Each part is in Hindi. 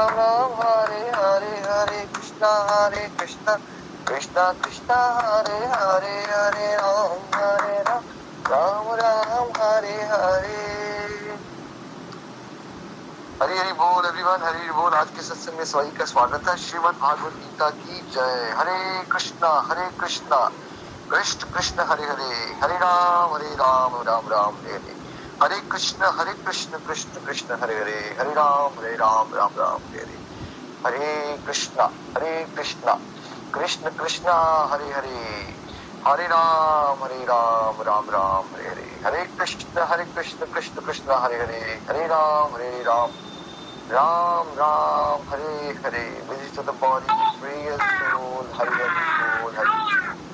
राम राम हरे हरे हरे कृष्णा हरे कृष्णा। कृष्णा कृष्णा, हरे हरे हरे राम हरे राम। राम राम, हरे हरे। हरी हरी बोल एवरीवन हरी हरी बोल। आज के सत्संग में सभी का स्वागत है। श्रीमद् भागवत गीता की जय। हरे कृष्णा हरे कृष्णा। कृष्ण कृष्ण, हरे हरे। हरे राम हरे राम राम राम, हरे हरे। हरे कृष्ण हरे कृष्ण कृष्ण कृष्ण, हरे हरे हरे राम हरे राम राम राम, हरे हरे। हरे कृष्णा हरे कृष्णा, कृष्ण कृष्ण, हरे हरे। हरे राम हरे राम राम राम, हरे हरे। हरे कृष्ण हरे कृष्ण कृष्ण कृष्ण, हरे हरे। हरे राम हरे राम राम राम, हरे हरे। To the body real soul, Hari Hari बोल Hari.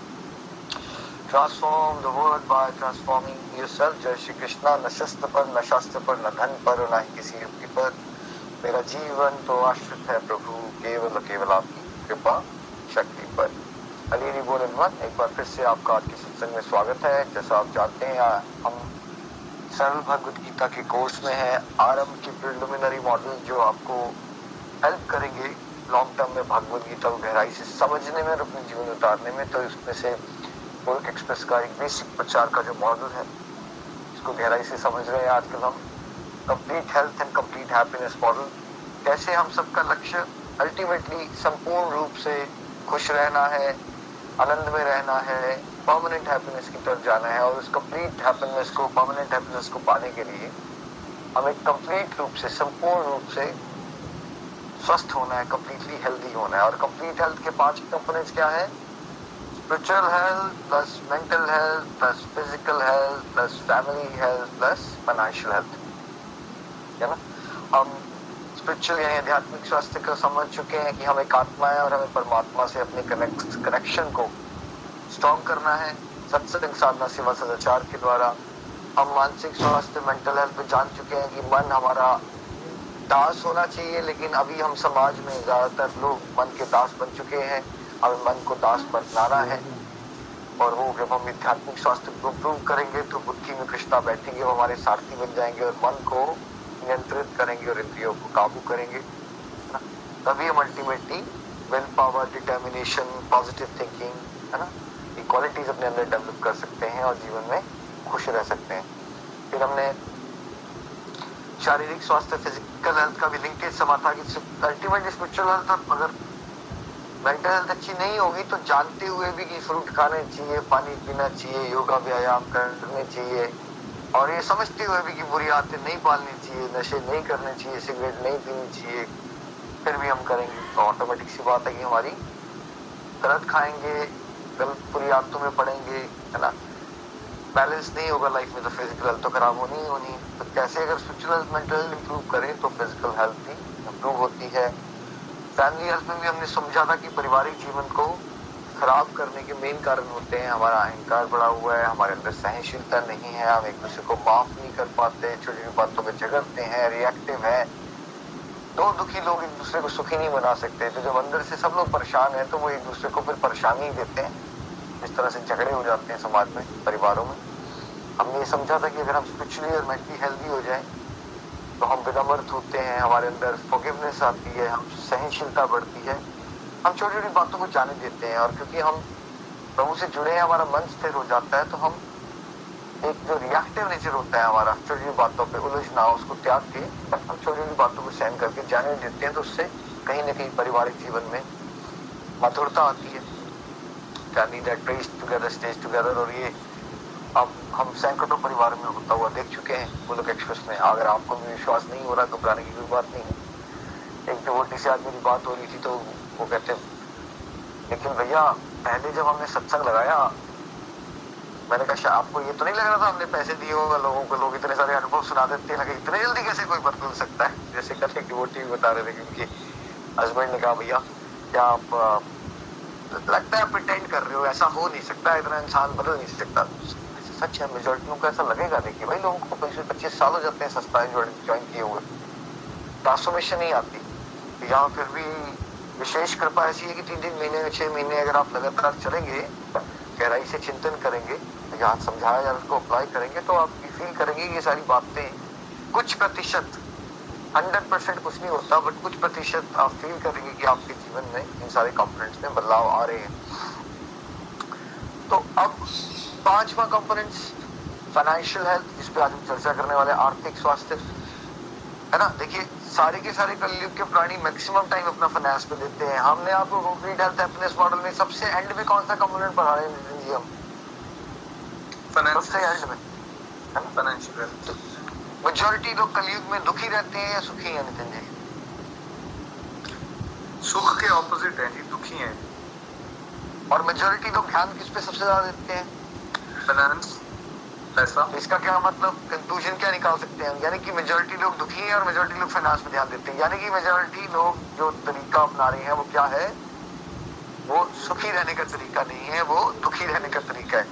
Transform the world by transforming yourself. जय श्री कृष्णा। न शस्त्र पर, न शास्त्र पर, न धन पर, न ही किसी युक्ति पर। मेरा जीवन तो आश्रित है प्रभु। केवल केवल आपकी कृपा, शक्ति पर। हरि बोल everyone। एक बार फिर से आपका आज के सत्संग में स्वागत है। जैसा आप जानते हैं हम सरल भगवत गीता के कोर्स में है। आरंभ की प्रिलिमिनरी मॉडल जो आपको हेल्प करेंगे। लॉन्ग टर्म में भगवत गीता को गहराई से समझने में और अपने जीवन उतारने में। तो इसमें से गोल्क एक्सप्रेस का एक बेसिक प्रचार का जो मॉडल है, इसको गहराई से समझ रहे हैं आजकल हम। Complete health and complete happiness model कैसे हम सबका लक्ष्य अल्टीमेटली संपूर्ण रूप से खुश रहना है, आनंद में रहना है परमानेंट हैप्पीनेस की तरफ़ जाना है और उस कंप्लीट हैप्पीनेस को परमानेंट हैप्पीनेस को पाने के लिए हमें कंप्लीट रूप से, संपूर्ण रूप से स्वस्थ होना है कंप्लीटली हेल्दी होना है। और कंप्लीट हेल्थ के पाँच कंपोनेंट्स क्या है? Spiritual health plus mental health plus physical health plus family health plus financial health है ना हम स्पिरिचुअल यानी आध्यात्मिक स्वास्थ्य को समझ चुके हैं कि हम आत्मा है और हमें परमात्मा से अपने कनेक्शन को स्ट्रॉन्ग करना है। सत्संग साधना सेवा सदाचार के द्वारा हम मानसिक स्वास्थ्य मेंटल हेल्थ पे जान चुके हैं कि मन हमारा दास होना चाहिए, लेकिन अभी हम समाज में ज़्यादातर लोग मन के दास बन चुके हैं। हमें मन को दास बनाना है। और वो जब हम आध्यात्मिक स्वास्थ्य को इम्प्रूव करेंगे तो बुद्धि में कृष्णा बैठेंगे वो हमारे सारथी बन जाएँगे और मन को नियंत्रित करेंगे और इंद्रियों को काबू करेंगे। तभी हम ultimately willpower determination positive thinking है ना? ये क्वालिटीज अपने अंदर डेवलप कर सकते हैं और जीवन में खुश रह सकते हैं। फिर हमने शारीरिक स्वास्थ्य फ़िज़िकल हेल्थ का भी लिंकेज समा था कि अल्टीमेटली स्पिरिचुअल हेल्थ अगर मेंटल हेल्थ अच्छी नहीं होगी तो जानते हुए भी कि फ्रूट खाने चाहिए, पानी पीना चाहिए, योगा व्यायाम करने चाहिए। और ये समझते हुए भी कि बुरी आदतें नहीं पालनी चाहिए, नशे नहीं करने चाहिए, सिगरेट नहीं पीनी चाहिए, फिर भी हम करेंगे तो ऑटोमेटिक सी बात है कि हमारी गलत खाएँगे, गलत बुरी आदतों में पड़ेंगे, है ना? बैलेंस नहीं होगा लाइफ में तो फ़िज़िकल हेल्थ तो खराब होनी ही होनी। तो कैसे अगर स्पिरिचुअल मेंटल हेल्थ इंप्रूव करें तो फ़िज़िकल हेल्थ भी इंप्रूव होती है। फैमिली हेल्थ में भी हमने समझा था कि पारिवारिक जीवन को खराब करने के मेन कारण होते हैं। हमारा अहंकार बढ़ा हुआ है, हमारे अंदर सहनशीलता नहीं है, हम एक दूसरे को माफ़ नहीं कर पाते छोटी छोटी बातों में झगड़ते हैं रिएक्टिव है। दो दुखी लोग एक दूसरे को सुखी नहीं बना सकते। तो जब अंदर से सब लोग परेशान है तो वो एक दूसरे को फिर परेशानी देते हैं। इस तरह से झगड़े हो जाते हैं समाज में, परिवारों में। हमने ये समझा था कि अगर हम स्पिरिचुअली और मेंटली हेल्दी हो जाएँ तो हम विनम्रत होते हैं, हमारे अंदर फॉरगिवनेस आती है, हम सहनशीलता बढ़ती है। हम छोटी छोटी बातों को जाने देते हैं और क्योंकि हम प्रभु से जुड़े हैं, हमारा मन स्थिर हो जाता है तो हम एक जो रिएक्टिव नेचर होता है हमारा छोटी छोटी बातों पे उलझना उसको त्याग के हम छोटी छोटी बातों को सहन करके जाने देते हैं तो उससे कहीं ना कहीं पारिवारिक जीवन में मधुरता आती है। Family that prays together stays together और ये अब हम सैकड़ों परिवार में होता हुआ देख चुके हैं गोलोक एक्सप्रेस में। अगर आपको भी विश्वास नहीं हो रहा, घबराने की कोई बात नहीं है। एक डिवोटी से आज मेरी बात हो रही थी तो वो कहते, लेकिन भैया, पहले जब हमने सत्संग लगाया, मैंने कहा आपको ये तो नहीं लग रहा था हमने पैसे दिए होगा लोगों को? लोग इतने सारे अनुभव सुना देते हैं। इतने जल्दी कैसे कोई बदल सकता है? जैसे कल एक डिवोटी बता रहे थे क्योंकि हस्बैंड ने कहा, भैया, क्या आप लगता है प्रिटेंड कर रहे हो? ऐसा हो नहीं सकता, इतना इंसान बदल नहीं सकता। सच है मेजोरिटी लोगों को ऐसा लगेगा देखिए भाई लोगों को पच्चीस पच्चीस साल हो जाते हैं सस्ता ज्वाइन किए हुए। ट्रांसफॉर्मेशन नहीं आती। यहाँ फिर भी विशेष कृपा ऐसी है कि तीन तीन महीने, छह महीने अगर आप लगातार चलेंगे, गहराई से चिंतन करेंगे, यहाँ समझाया जाए उसको अप्लाई करेंगे तो आप फील करेंगे ये सारी बातें कुछ प्रतिशत हंड्रेड परसेंट कुछ नहीं होता बट कुछ प्रतिशत आप फील करेंगे कि आपके जीवन में इन सारे कंपोनेंट्स में बदलाव आ रहे हैं। तो अब पांचवा कंपोनेंट्स फाइनेंशियल हेल्थ जिस पे आज हम चर्चा करने वाले आर्थिक स्वास्थ्य। है ना? देखिए सारे के सारे कलयुग के प्राणी मैक्सिमम टाइम अपना फाइनेंस पे देते हैं। हमने आपको कंप्लीट हेल्थ हैप्पीनेस मॉडल में सबसे एंड में कौन सा कंपोनेंट पढ़ा रहे हैं जी हम? सबसे एंड में। फाइनेंशियल मेजोरिटी लोग कलयुग में दुखी रहते हैं या सुखी हैं नितिन जी? सुख के ऑपोजिट है जी दुखी है। और मेजोरिटी लोग ध्यान किस पे सबसे ज़्यादा देते हैं? फाइनेंस पैसा। इसका क्या मतलब? कंक्लूजन क्या निकाल सकते हैं यानी कि मेजोरिटी लोग दुखी हैं और मेजोरिटी लोग फाइनेंस पे ध्यान देते हैं। यानी कि मेजोरिटी लोग जो तरीका अपना रहे हैं वो क्या है? वो सुखी रहने का तरीका नहीं है वो दुखी रहने का तरीका है।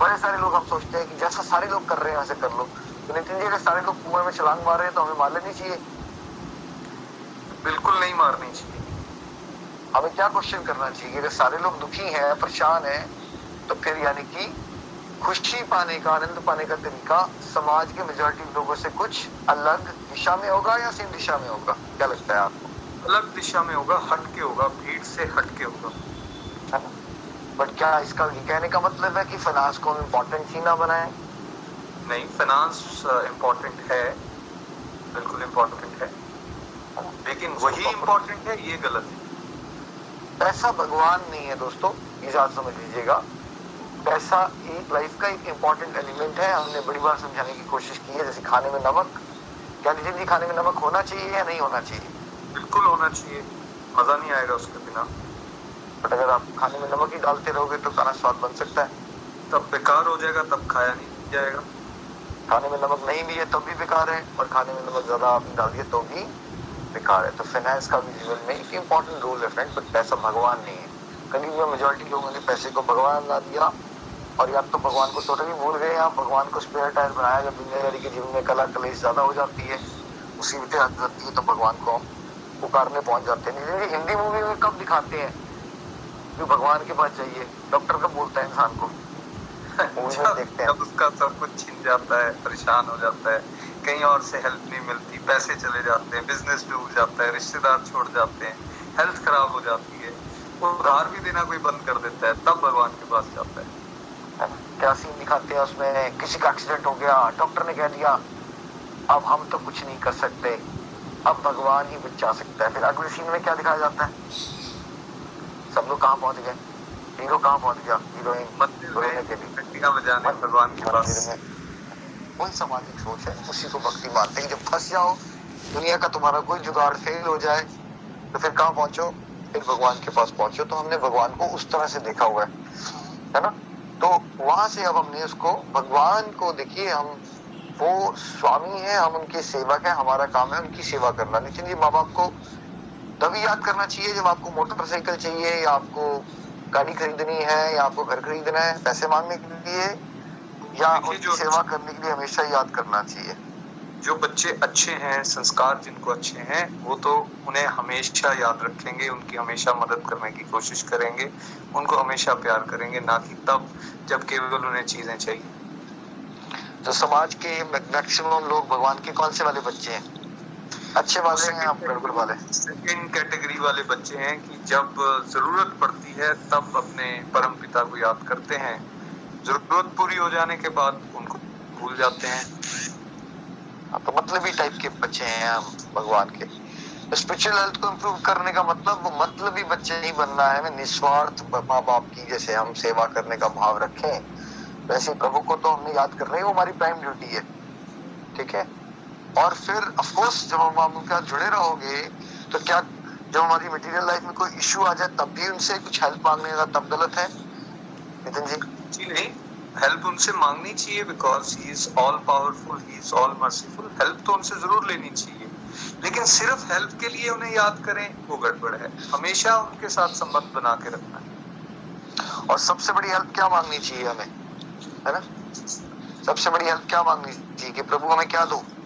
बड़े सारे लोग हम सोचते हैं कि जैसा सारे लोग कर रहे हैं वैसे कर लो। तो नितिन जी अगर सारे लोग कुएँ में छलांग मार रहे हैं तो हमें मार लेनी चाहिए। बिल्कुल नहीं मारनी चाहिए। हमें क्या क्वेश्चन करना चाहिए? अगर सारे लोग दुखी हैं परेशान हैं तो फिर यानी कि खुशी पाने का आनंद पाने का तरीका समाज के मेजोरिटी लोगों से कुछ अलग दिशा में होगा या सेम दिशा में होगा? क्या लगता है आपको? अलग दिशा में होगा हट के होगा भीड़ से हट के होगा। है ना बट क्या इसका ये कहने का मतलब है कि फाइनेंस को इम्पोर्टेंट ही ना बनाए? नहीं फाइनेंस इम्पोर्टेंट है। बिल्कुल इम्पोर्टेंट है। लेकिन वही इम्पोर्टेंट है ये गलत है। पैसा भगवान नहीं है दोस्तों ये बात समझ लीजिएगा। पैसा एक लाइफ का एक इंपॉर्टेंट एलिमेंट है। हमने बड़ी बार समझाने की कोशिश की है जैसे खाने में नमक। क्या नितिन जी खाने में नमक होना चाहिए या नहीं होना चाहिए? बिल्कुल होना चाहिए। मज़ा नहीं आएगा उसके बिना। बट अगर आप खाने में नमक ही डालते रहोगे तो खाना स्वाद बन सकता है। तब बेकार हो जाएगा तब खाया नहीं जाएगा। खाने में नमक नहीं भी है तब भी बेकार है और खाने में नमक ज़्यादा आपने डाल दिया तो भी बेकार है। तो फाइनेंस का भी जीवन में एक इम्पोर्टेंट रोल है फ्रेंड बट पैसा भगवान नहीं है। भी मेजोरिटी लोगों ने पैसे को भगवान ला दिया और या तो भगवान को टोटली भूल गए या भगवान को स्पेयर टायर बनाया जब दुनियादारी के जीवन में कला कलेश ज़्यादा हो जाती है उसी मुसीबतें आ जाती है तो भगवान को हम पुकारने पहुँच जाते हैं। जैसे हिंदी मूवी में कब दिखाते हैं? जो भगवान के पास जाइए डॉक्टर कब बोलता है इंसान को? देखते हैं। उसका सब कुछ छिन जाता है परेशान हो जाता है कहीं और से हेल्प नहीं मिलती पैसे चले जाते हैं बिज़नेस डूब जाता है रिश्तेदार छोड़ जाते हैं हेल्थ खराब हो जाती है उधार भी देना कोई बंद कर देता है तब भगवान के पास जाता है। क्या सीन दिखाते हैं उसमें? किसी का एक्सीडेंट हो गया डॉक्टर ने कह दिया अब हम तो कुछ नहीं कर सकते। अब भगवान ही बचा सकता है। फिर अगले सीन में क्या दिखाया जाता है? सब लोग कहाँ पहुँच गए? हीरो कहाँ पहुँच गया? हीरोइन भगवान के पास। वही सामाजिक सोच है। उसी को भक्ति मानते हैं जब फंस जाओ दुनिया का तुम्हारा कोई जुगाड़ फेल हो जाए तो फिर कहाँ पहुंचो? फिर भगवान के पास पहुंचो। तो हमने भगवान को उस तरह से देखा हुआ है। है ना? तो वहाँ से अब हमने उसको भगवान को देखिए हम वो स्वामी है हम उनके सेवक है हमारा काम है उनकी सेवा करना। लेकिन जी माँ बाप को तभी याद करना चाहिए जब आपको मोटरसाइकिल चाहिए या आपको गाड़ी खरीदनी है या आपको घर खरीदना है पैसे मांगने के लिए या उनकी सेवा करने के लिए हमेशा याद करना चाहिए। जो बच्चे अच्छे हैं संस्कार जिनको अच्छे हैं वो तो उन्हें हमेशा याद रखेंगे उनकी हमेशा मदद करने की कोशिश करेंगे उनको हमेशा प्यार करेंगे ना कि तब जब केवल उन्हें चीज़ें चाहिए। तो समाज के मैक्सिमम लोग भगवान के कौन से वाले बच्चे हैं? अच्छे वाले हैं आप गड़बड़ वाले? सेकंड कैटेगरी वाले बच्चे हैं कि जब ज़रूरत पड़ती है तब अपने परम पिता को याद करते हैं। ज़रूरत पूरी हो जाने के बाद उनको भूल जाते हैं। हाँ, तो मतलबी टाइप के बच्चे हैं हम भगवान के। स्पिरिचुअल हेल्थ को इम्प्रूव करने का मतलब वो मतलबी बच्चे नहीं बनना है निस्वार्थ माँ बाप की जैसे हम सेवा करने का भाव रखें। वैसे प्रभु को तो हमने याद कर रहे हैं वो हमारी प्राइम ड्यूटी है। ठीक है? और फिर अफकोर्स जब हम उनके जुड़े रहोगे तो क्या जब हमारी मटेरियल लाइफ में कोई इश्यू आ जाए तब भी उनसे कुछ हेल्प मांगने का तब गलत है? नितिन जी? जी नहीं। हेल्प उनसे मांगनी चाहिए because he is all powerful he is all merciful help तो उनसे ज़रूर लेनी चाहिए। लेकिन सिर्फ़ हेल्प के लिए उन्हें याद करें, वो गड़बड़ है। हमेशा उनके साथ संबंध बना के रखना है। और सबसे बड़ी हेल्प क्या मांगनी चाहिए हमें? है ना? सबसे बड़ी हेल्प क्या मांगनी चाहिए कि प्रभु हमें क्या दो?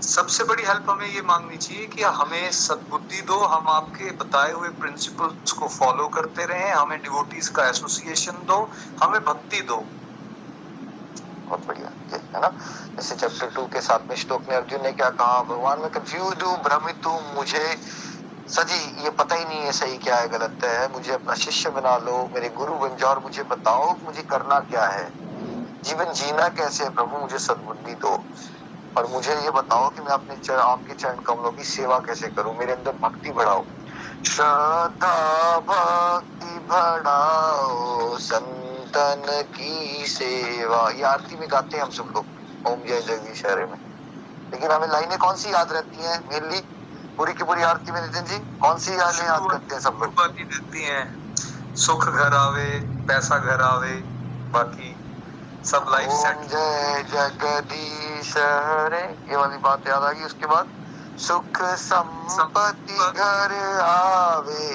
सबसे बड़ी हेल्प हमें ये मांगनी चाहिए कि हमें सद्बुद्धि दो, हम आपके बताए हुए प्रिंसिपल्स को फॉलो करते रहें, हमें डिवोटीज का एसोसिएशन दो, हमें भक्ति दो। बहुत बढ़िया है ना? जैसे चैप्टर टू के साथ में श्लोक में अर्जुन ने क्या कहा, भगवान में कंफ्यूज हूँ, भ्रमित हूँ, मुझे सजी, ये पता ही नहीं है सही क्या है, गलत है, मुझे अपना शिष्य बना लो, मेरे गुरु बन जाओ और मुझे बताओ मुझे करना क्या है। जीवन जीना कैसे है प्रभु, मुझे सद्बुद्धि दो। और मुझे ये बताओ कि मैं अपने चर, आपके चरण कमलों की सेवा कैसे करूँ? मेरे अंदर भक्ति बढ़ाओ। श्रद्धा भक्ति बढ़ाओ संतन की सेवा। ये आरती में गाते हैं हम सब लोग ओम जय जगदीश हरे में। लेकिन हमें लाइनें कौन सी याद रहती हैं मेनली? पूरी की पूरी आरती में नितिन जी कौन सी यादें याद करते हैं सब लोग? बाकी देती हैं। सुख घर आवे पैसा घर आवे बाकी सब लाइफ सेट जय जगदीश। हरे ये वाली बात याद आ गई उसके बाद? सुख संपत्ति घर आवे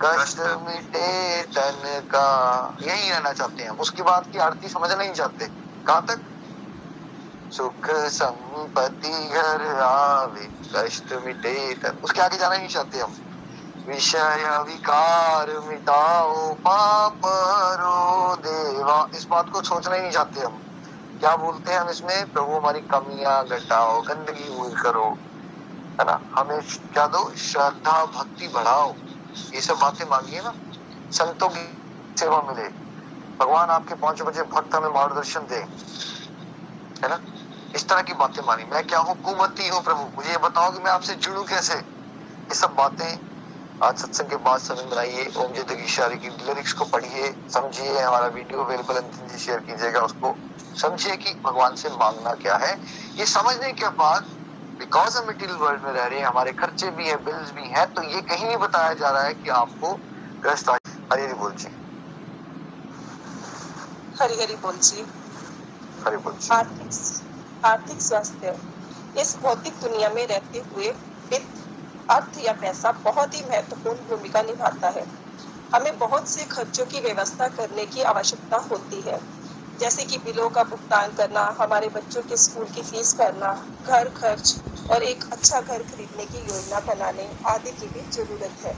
कष्ट मिटे तन का। यही रहना चाहते हैं। उसके बाद की आरती समझना नहीं चाहते। कहाँ तक? सुख संपत्ति घर आवे कष्ट मिटे तन उसके आगे जाना नहीं चाहते हम। विषय विकार मिटाओ, पाप रो देवा। इस बात को सोचना ही नहीं चाहते हम। क्या बोलते हैं हम इसमें? प्रभु, हमारी कमियाँ घटाओ, गंदगी दूर करो, है ना? हमें क्या दो? श्रद्धा, भक्ति बढ़ाओ। ये सब बातें मांगिए ना। संतों की सेवा मिले। भगवान आपके पाँच बजे भक्त हमें मार्गदर्शन दे, है ना? इस तरह की बातें मानी। मैं क्या हूँ? कुमती हूँ प्रभु। मुझे ये बताओ कि मैं आपसे जुड़ू कैसे? ये सब बातें आज सत्संग के बाद समझ बनाइए। ओम जय दगीशारी की लिरिक्स को पढ़िए समझिए हमारा वीडियो अवेलेबल अंतिम जी शेयर कीजिएगा उसको समझिए कि भगवान से मांगना क्या है। ये समझने के बाद बिकॉज़ हम मटीरियल वर्ल्ड में रह रहे हैं हमारे खर्चे भी है बिल्स भी हैं तो ये कहीं नहीं बताया जा रहा है कि आपको ग्रस्त हरी हरी बोल जी। हरी हरी बोल जी। हरी बोल जी। आर्थिक आर्थिक स्वास्थ्य। इस भौतिक दुनिया में रहते हुए वित्त अर्थ या पैसा बहुत ही महत्वपूर्ण भूमिका निभाता है। हमें बहुत से खर्चों की व्यवस्था करने की आवश्यकता होती है। जैसे कि बिलों का भुगतान करना, हमारे बच्चों के स्कूल की फ़ीस भरना, घर खर्च और एक अच्छा घर खरीदने की योजना बनाने आदि की भी ज़रूरत है।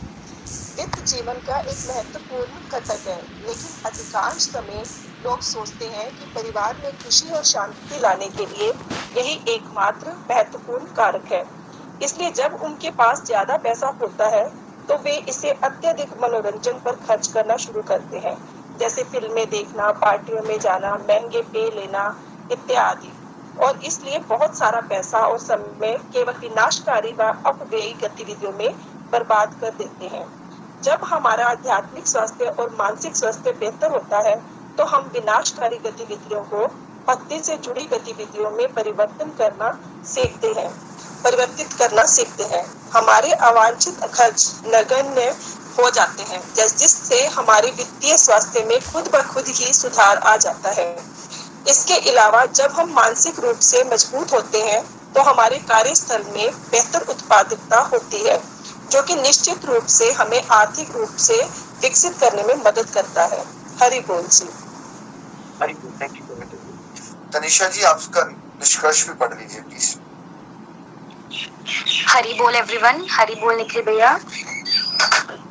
वित्त जीवन का एक महत्वपूर्ण घटक है, लेकिन अधिकांश समय लोग सोचते हैं कि परिवार में खुशी और शांति लाने के लिए यही एकमात्र महत्वपूर्ण कारक है। इसलिए जब उनके पास ज़्यादा पैसा होता है तो वे इसे अत्यधिक मनोरंजन पर खर्च करना शुरू करते हैं। जैसे फ़िल्में देखना, पार्टियों में जाना, महँगे पे लेना इत्यादि। और इसलिए बहुत सारा पैसा और समय केवल विनाशकारी व अपव्ययी गतिविधियों में बर्बाद कर देते हैं। जब हमारा आध्यात्मिक स्वास्थ्य और मानसिक स्वास्थ्य बेहतर होता है तो हम विनाशकारी गतिविधियों को भक्ति से जुड़ी गतिविधियों में परिवर्तन करना सीखते हैं। परिवर्तित करना सीखते हैं। हमारे अवांछित खर्च नगण्य हो जाते हैं जिससे हमारे वित्तीय स्वास्थ्य में खुद ब खुद ही सुधार आ जाता है। इसके अलावा जब हम मानसिक रूप से मज़बूत होते हैं तो हमारे कार्यस्थल में बेहतर उत्पादकता होती है जो कि निश्चित रूप से हमें आर्थिक रूप से विकसित करने में मदद करता है। हरि बोल जी। हरि बोल थैंक यू तनिषा जी आपका निष्कर्ष भी पढ़ लीजिए प्लीज़ हरी बोल एवरीवन हरी बोल निखिल भैया।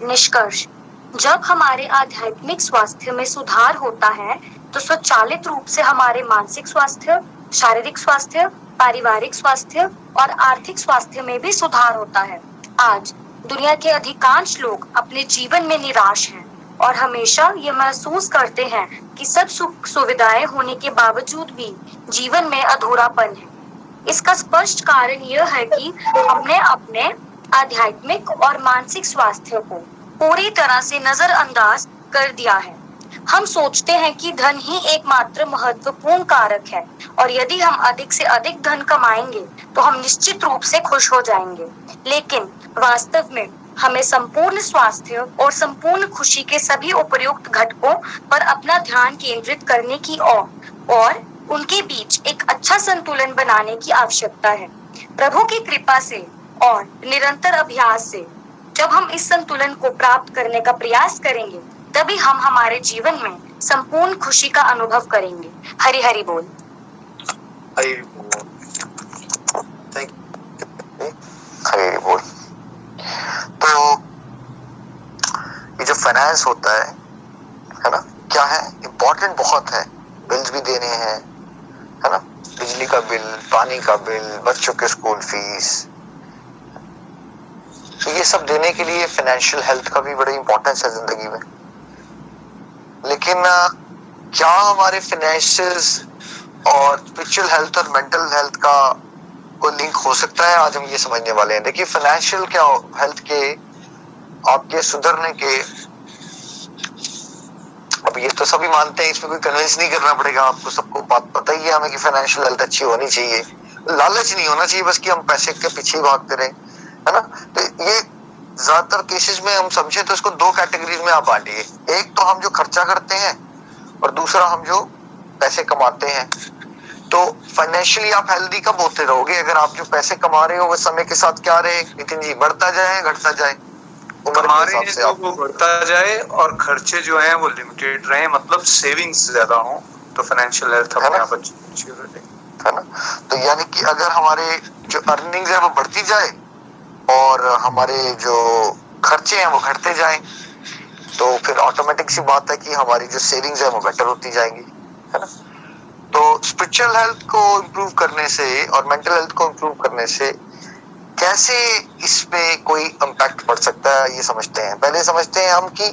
निष्कर्ष। जब हमारे आध्यात्मिक स्वास्थ्य में सुधार होता है तो स्वचालित रूप से हमारे मानसिक स्वास्थ्य, शारीरिक स्वास्थ्य, पारिवारिक स्वास्थ्य और आर्थिक स्वास्थ्य में भी सुधार होता है। आज दुनिया के अधिकांश लोग अपने जीवन में निराश हैं और हमेशा ये महसूस करते हैं कि सब सुख सुविधाएँ होने के बावजूद भी जीवन में अधूरापन है। इसका स्पष्ट कारण यह है कि हमने अपने आध्यात्मिक और मानसिक स्वास्थ्य को पूरी तरह से नजरअंदाज कर दिया है। हम सोचते हैं कि धन ही एकमात्र महत्वपूर्ण कारक है और यदि हम अधिक से अधिक धन कमाएँगे तो हम निश्चित रूप से खुश हो जाएँगे। लेकिन वास्तव में हमें संपूर्ण स्वास्थ्य और संपूर्ण खुशी के सभी उपयुक्त घटकों पर अपना ध्यान केंद्रित करने की और, और उनके बीच एक अच्छा संतुलन बनाने की आवश्यकता है। प्रभु की कृपा से और निरंतर अभ्यास से जब हम इस संतुलन को प्राप्त करने का प्रयास करेंगे, तभी हम हमारे जीवन में संपूर्ण खुशी का अनुभव करेंगे। हरि हरि बोल। हरि बोल। तो ये जो फाइनेंस होता है है ना? क्या है? इम्पोर्टेंट बहुत है। बिल्स भी देने हैं। है ना? बिजली का बिल, पानी का बिल, बच्चों के स्कूल फ़ीस। तो ये सब देने के लिए फाइनेंशियल हेल्थ का भी बड़ा इंपॉर्टेंस है ज़िंदगी में। लेकिन क्या हमारे फाइनेंशियल्स और स्पिरिचुअल हेल्थ और मेंटल हेल्थ का कोई लिंक हो सकता है? आज हम ये समझने वाले हैं। देखिए फाइनेंशियल क्या हेल्थ के, आपके सुधरने के अब ये तो सभी मानते हैं, इसमें कोई कन्विंस नहीं करना पड़ेगा। आपको सबको बात पता ही है हमें कि फाइनेंशियल हेल्थ अच्छी होनी चाहिए। लालच नहीं होना चाहिए, बस कि हम पैसे के पीछे ही भागते रहे है ना? तो ये ज़्यादातर केसेस में हम समझे तो इसको दो कैटेगरीज में आप बांटिए। एक तो हम जो खर्चा करते हैं और दूसरा हम जो पैसे कमाते हैं। तो फाइनेंशियली आप हेल्दी कब होते रहोगे? अगर आप जो पैसे कमा रहे हो, वो समय के साथ क्या रहे? नितिन जी, बढ़ता जाए घटता जाए? हमारे जो वो बढ़ता जाए और खर्चे जो हैं वो लिमिटेड रहे मतलब सेविंग्स ज़्यादा हो तो फाइनेंशियल हेल्थ अपने आप अच्छी है ना? तो यानी कि अगर हमारे जो अर्निंग्स है वो बढ़ती जाए और हमारे जो खर्चे हैं वो घटते जाएँ तो फिर ऑटोमेटिक सी बात है कि हमारी जो सेविंग्स है वो बेटर होती जाएँगी है ना? तो स्पिरिचुअल हेल्थ को इम्प्रूव करने से और मेंटल हेल्थ को इम्प्रूव करने से कैसे इसमें कोई इम्पैक्ट पड़ सकता है, ये समझते हैं। पहले समझते हैं हम कि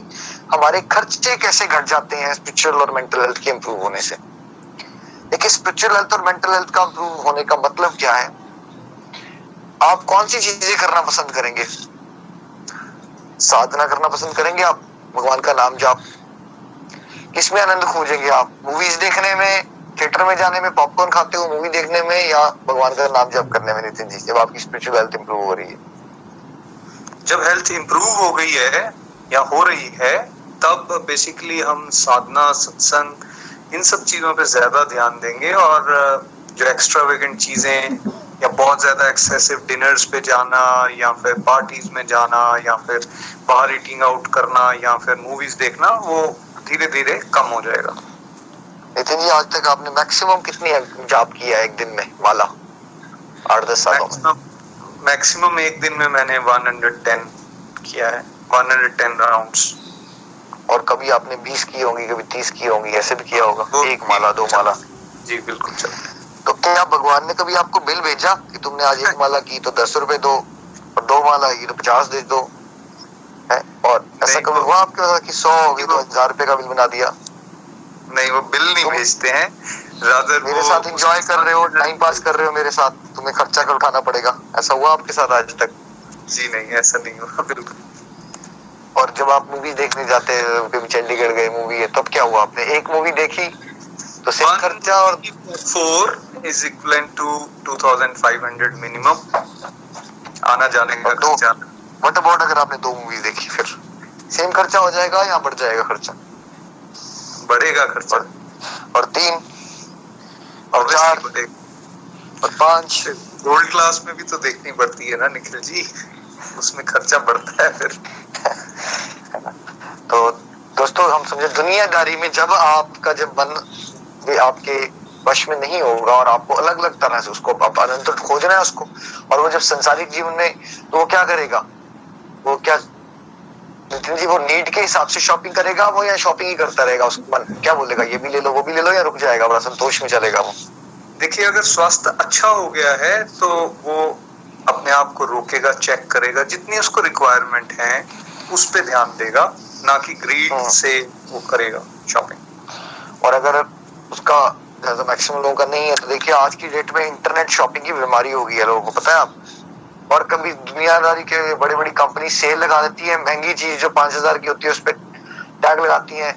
हमारे खर्चे कैसे घट जाते हैं स्पिरिचुअल और मेंटल हेल्थ के इम्प्रूव होने से। देखिए स्पिरिचुअल हेल्थ और मेंटल हेल्थ का इम्प्रूव होने का मतलब क्या है? आप कौन सी चीज़ें करना पसंद करेंगे? साधना करना पसंद करेंगे आप? भगवान का नाम जाप। किसमें आनंद खोजेंगे आप? मूवीज़ देखने में थिएटर में जाने में पॉपकॉर्न खाते हो मूवी देखने में या भगवान का नाम जप करने में नितिन जी, जब आपकी स्पिरिचुअल हेल्थ इंप्रूव हो रही है? जब हेल्थ इंप्रूव हो गई है या हो रही है, तब बेसिकली हम साधना, सत्संग, इन सब चीज़ों पे ज़्यादा ध्यान देंगे और जो एक्स्ट्रा वेगेंट चीज़ें या बहुत ज़्यादा एक्सेसिव डिनर्स पे जाना या फिर पार्टीज़ में जाना या फिर बाहर ईटिंग आउट करना या फिर मूवीज़ देखना, वो धीरे धीरे कम हो जाएगा। नितिन जी आज तक आपने मैक्सिमम कितनी जॉब किया है एक दिन में माला आठ दस सालों मैक्सिमम एक दिन में मैंने 110 किया है 110 राउंड्स और कभी आपने 20 की होंगी कभी 30 की होंगी ऐसे भी किया होगा? एक माला दो माला। जी बिल्कुल चल। तो क्या भगवान ने कभी आपको बिल भेजा कि तुमने आज एक माला की तो दस रुपए दो और दो माला की तो पचास दे दो? है? और ऐसा कभी हुआ आपके साथ कि सौ होगी तो हज़ार रुपए का बिल बना दिया? नहीं वो बिल नहीं भेजते हैं। रादर मेरे साथ एंजॉय कर रहे हो टाइम पास कर रहे हो मेरे साथ तुम्हें खर्चा कर उठाना पड़ेगा। ऐसा हुआ आपके साथ आज तक? जी नहीं ऐसा नहीं हुआ बिल्कुल। और जब आप मूवी देखने जाते हैं कभी चंडीगढ़ गए मूवी है तब क्या हुआ आपने? एक मूवी देखी तो सेम खर्चा और four is equal to two thousand five hundred minimum आना जाने का खर्चा। वट अबाउट अगर आपने दो मूवी देखी फिर? सेम खर्चा हो जाएगा या बढ़ जाएगा खर्चा? बढ़ेगा खर्चा। और तीन और चार और पाँच। गोल्ड क्लास में भी तो देखनी पड़ती है ना निखिल जी। उसमें खर्चा बढ़ता है फिर। तो दोस्तों हम समझे दुनियादारी में जब आपका जब मन भी आपके वश में नहीं होगा और आपको अलग अलग तरह से उसको आप अनंत खोजना है उसको और वो जब संसारिक जीवन में तो वो क्या करेगा? वो क्या नितिन जी वो नीड के हिसाब से शॉपिंग करेगा वो या शॉपिंग ही करता रहेगा उसको मन? क्या बोलेगा ये भी ले लो वो भी ले लो या रुक जाएगा बड़ा संतोष में चलेगा वो? देखिए अगर स्वास्थ्य अच्छा हो गया है तो वो अपने आप को रोकेगा चेक करेगा जितनी उसको रिक्वायरमेंट है उस पर ध्यान देगा ना कि ग्रीड हाँ। से वो करेगा शॉपिंग और अगर उसका मैक्सिमम लोगों का नहीं है तो देखिए आज की डेट में इंटरनेट शॉपिंग की बीमारी हो गई है लोगों को पता है आप? और कभी दुनियादारी के बड़ी बड़ी कंपनी सेल लगा देती है, महँगी चीज़ जो पाँच हज़ार की होती है, उस पर टैग लगाती है।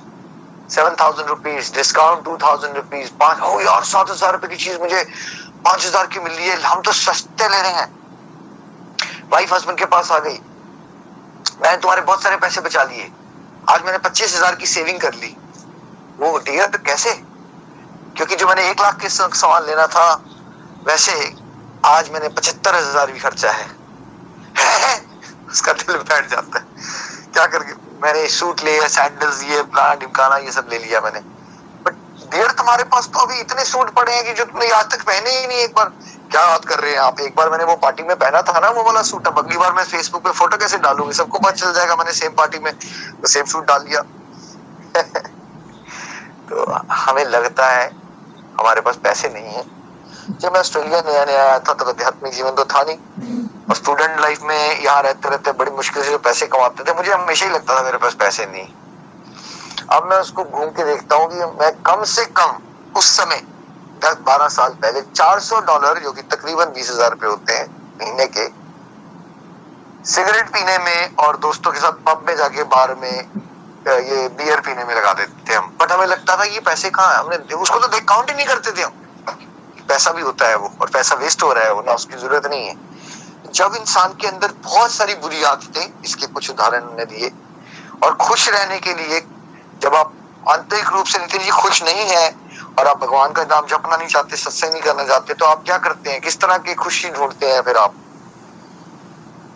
Seven thousand rupees discount two thousand rupees पाँच, ओ यार, सात हज़ार रुपए की चीज़ मुझे पाँच हज़ार की मिल रही है, हम तो सस्ते ले रहे हैं। वाइफ हस्बैंड के पास आ गई। मैंने तुम्हारे बहुत सारे पैसे बचा लिए। आज मैंने पच्चीस हज़ार की सेविंग कर ली। वो डियर कैसे? क्योंकि जो मैंने एक लाख के सामान लेना था, वैसे आज मैंने पचहत्तर हज़ार भी खर्चा है, उसका दिल बैठ जाता है। क्या करके मैंने सूट लिया सैंडल्स लिए प्लान ढिमकाना ये सब ले लिया मैंने। बट डियर तुम्हारे पास तो अभी इतने सूट पड़े हैं कि जो तुमने आज तक पहने ही नहीं एक बार। क्या बात कर रहे हैं आप? एक बार मैंने वो पार्टी में पहना था ना वो वाला सूट। अब अगली बार मैं फेसबुक पे फ़ोटो कैसे डालूँगी? सबको पता चल जाएगा मैंने सेम पार्टी में तो सेम सूट डाल लिया। तो हमें लगता है हमारे पास पैसे नहीं है। जब मैं ऑस्ट्रेलिया नया नया आया था तो आध्यात्मिक जीवन तो था नहीं। और स्टूडेंट लाइफ में यहाँ रहते रहते बड़ी मुश्किल से जो पैसे कमाते थे, मुझे हमेशा ही लगता था मेरे पास पैसे नहीं। अब मैं उसको घूम के देखता हूँ कि मैं कम से कम उस समय, दस बारह साल पहले 400 डॉलर जो कि तकरीबन बीस हज़ार रुपए होते हैं महीने के सिगरेट पीने में और दोस्तों के साथ पब में जाके बार में ये बियर पीने में लगा देते थे हम। बट हमें लगता था ये पैसे कहाँ हमने उसको तो काउंट ही नहीं करते थे हम। पैसा भी होता है वो, और पैसा वेस्ट हो रहा है वो, ना उसकी ज़रूरत नहीं है। जब इंसान के अंदर बहुत सारी बुरी आदतें, इसके कुछ उदाहरण ने दिए, और खुश रहने के लिए जब आप आंतरिक रूप से नितिन जी खुश नहीं है, और आप भगवान का नाम जपना नहीं चाहते, सत्संग नहीं करना चाहते तो आप क्या करते हैं? किस तरह की खुशी ढूंढते हैं फिर आप?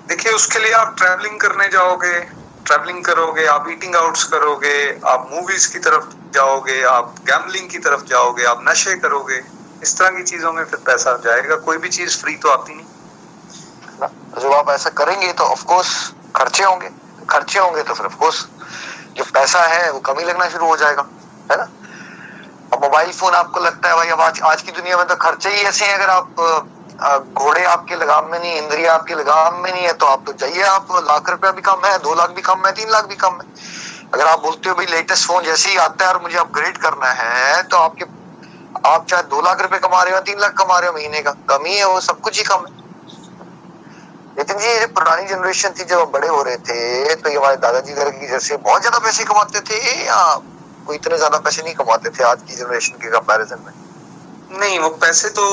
देखिए, उसके लिए आप ट्रैवलिंग करने जाओगे ट्रैवलिंग करोगे, आप ईटिंग आउट्स करोगे, आप मूवीज़ की तरफ़ जाओगे, आप गैम्बलिंग की तरफ़ जाओगे, आप नशे करोगे। इस तरह की चीज़ों में फिर पैसा जाएगा। कोई भी चीज़ फ्री तो आती नहीं। जब आप ऐसा करेंगे तो ऑफ़ कोर्स खर्चे होंगे। खर्चे होंगे तो फिर ऑफ़ कोर्स जो पैसा है, वो कमी लगना शुरू हो जाएगा, है ना? अब मोबाइल फ़ोन आपको लगता है, भाई, अब आज आज की दुनिया में तो खर्चे ही ऐसे हैं। अगर आप घोड़े आपके लगाम में नहीं, इंद्रिया आपके लगाम में नहीं है तो आप तो जाइए, आप लाख रुपया भी कम है, दो लाख भी कम है, तीन लाख भी कम है। अगर आप बोलते हो, भाई लेटेस्ट फ़ोन जैसे ही आता है और मुझे अपग्रेड करना है तो आपके आप चाहे दो लाख रुपए कमा रहे हो तीन लाख कमा रहे हो महीने का कमी है वो सब कुछ ही कम है। लेकिन जी ये पुरानी जनरेशन थी जब बड़े हो रहे थे तो ये हमारे दादाजी घर की जैसे बहुत ज़्यादा पैसे कमाते थे या वो इतने ज़्यादा पैसे नहीं कमाते थे आज की जनरेशन के कंपैरिजन में? नहीं वो पैसे तो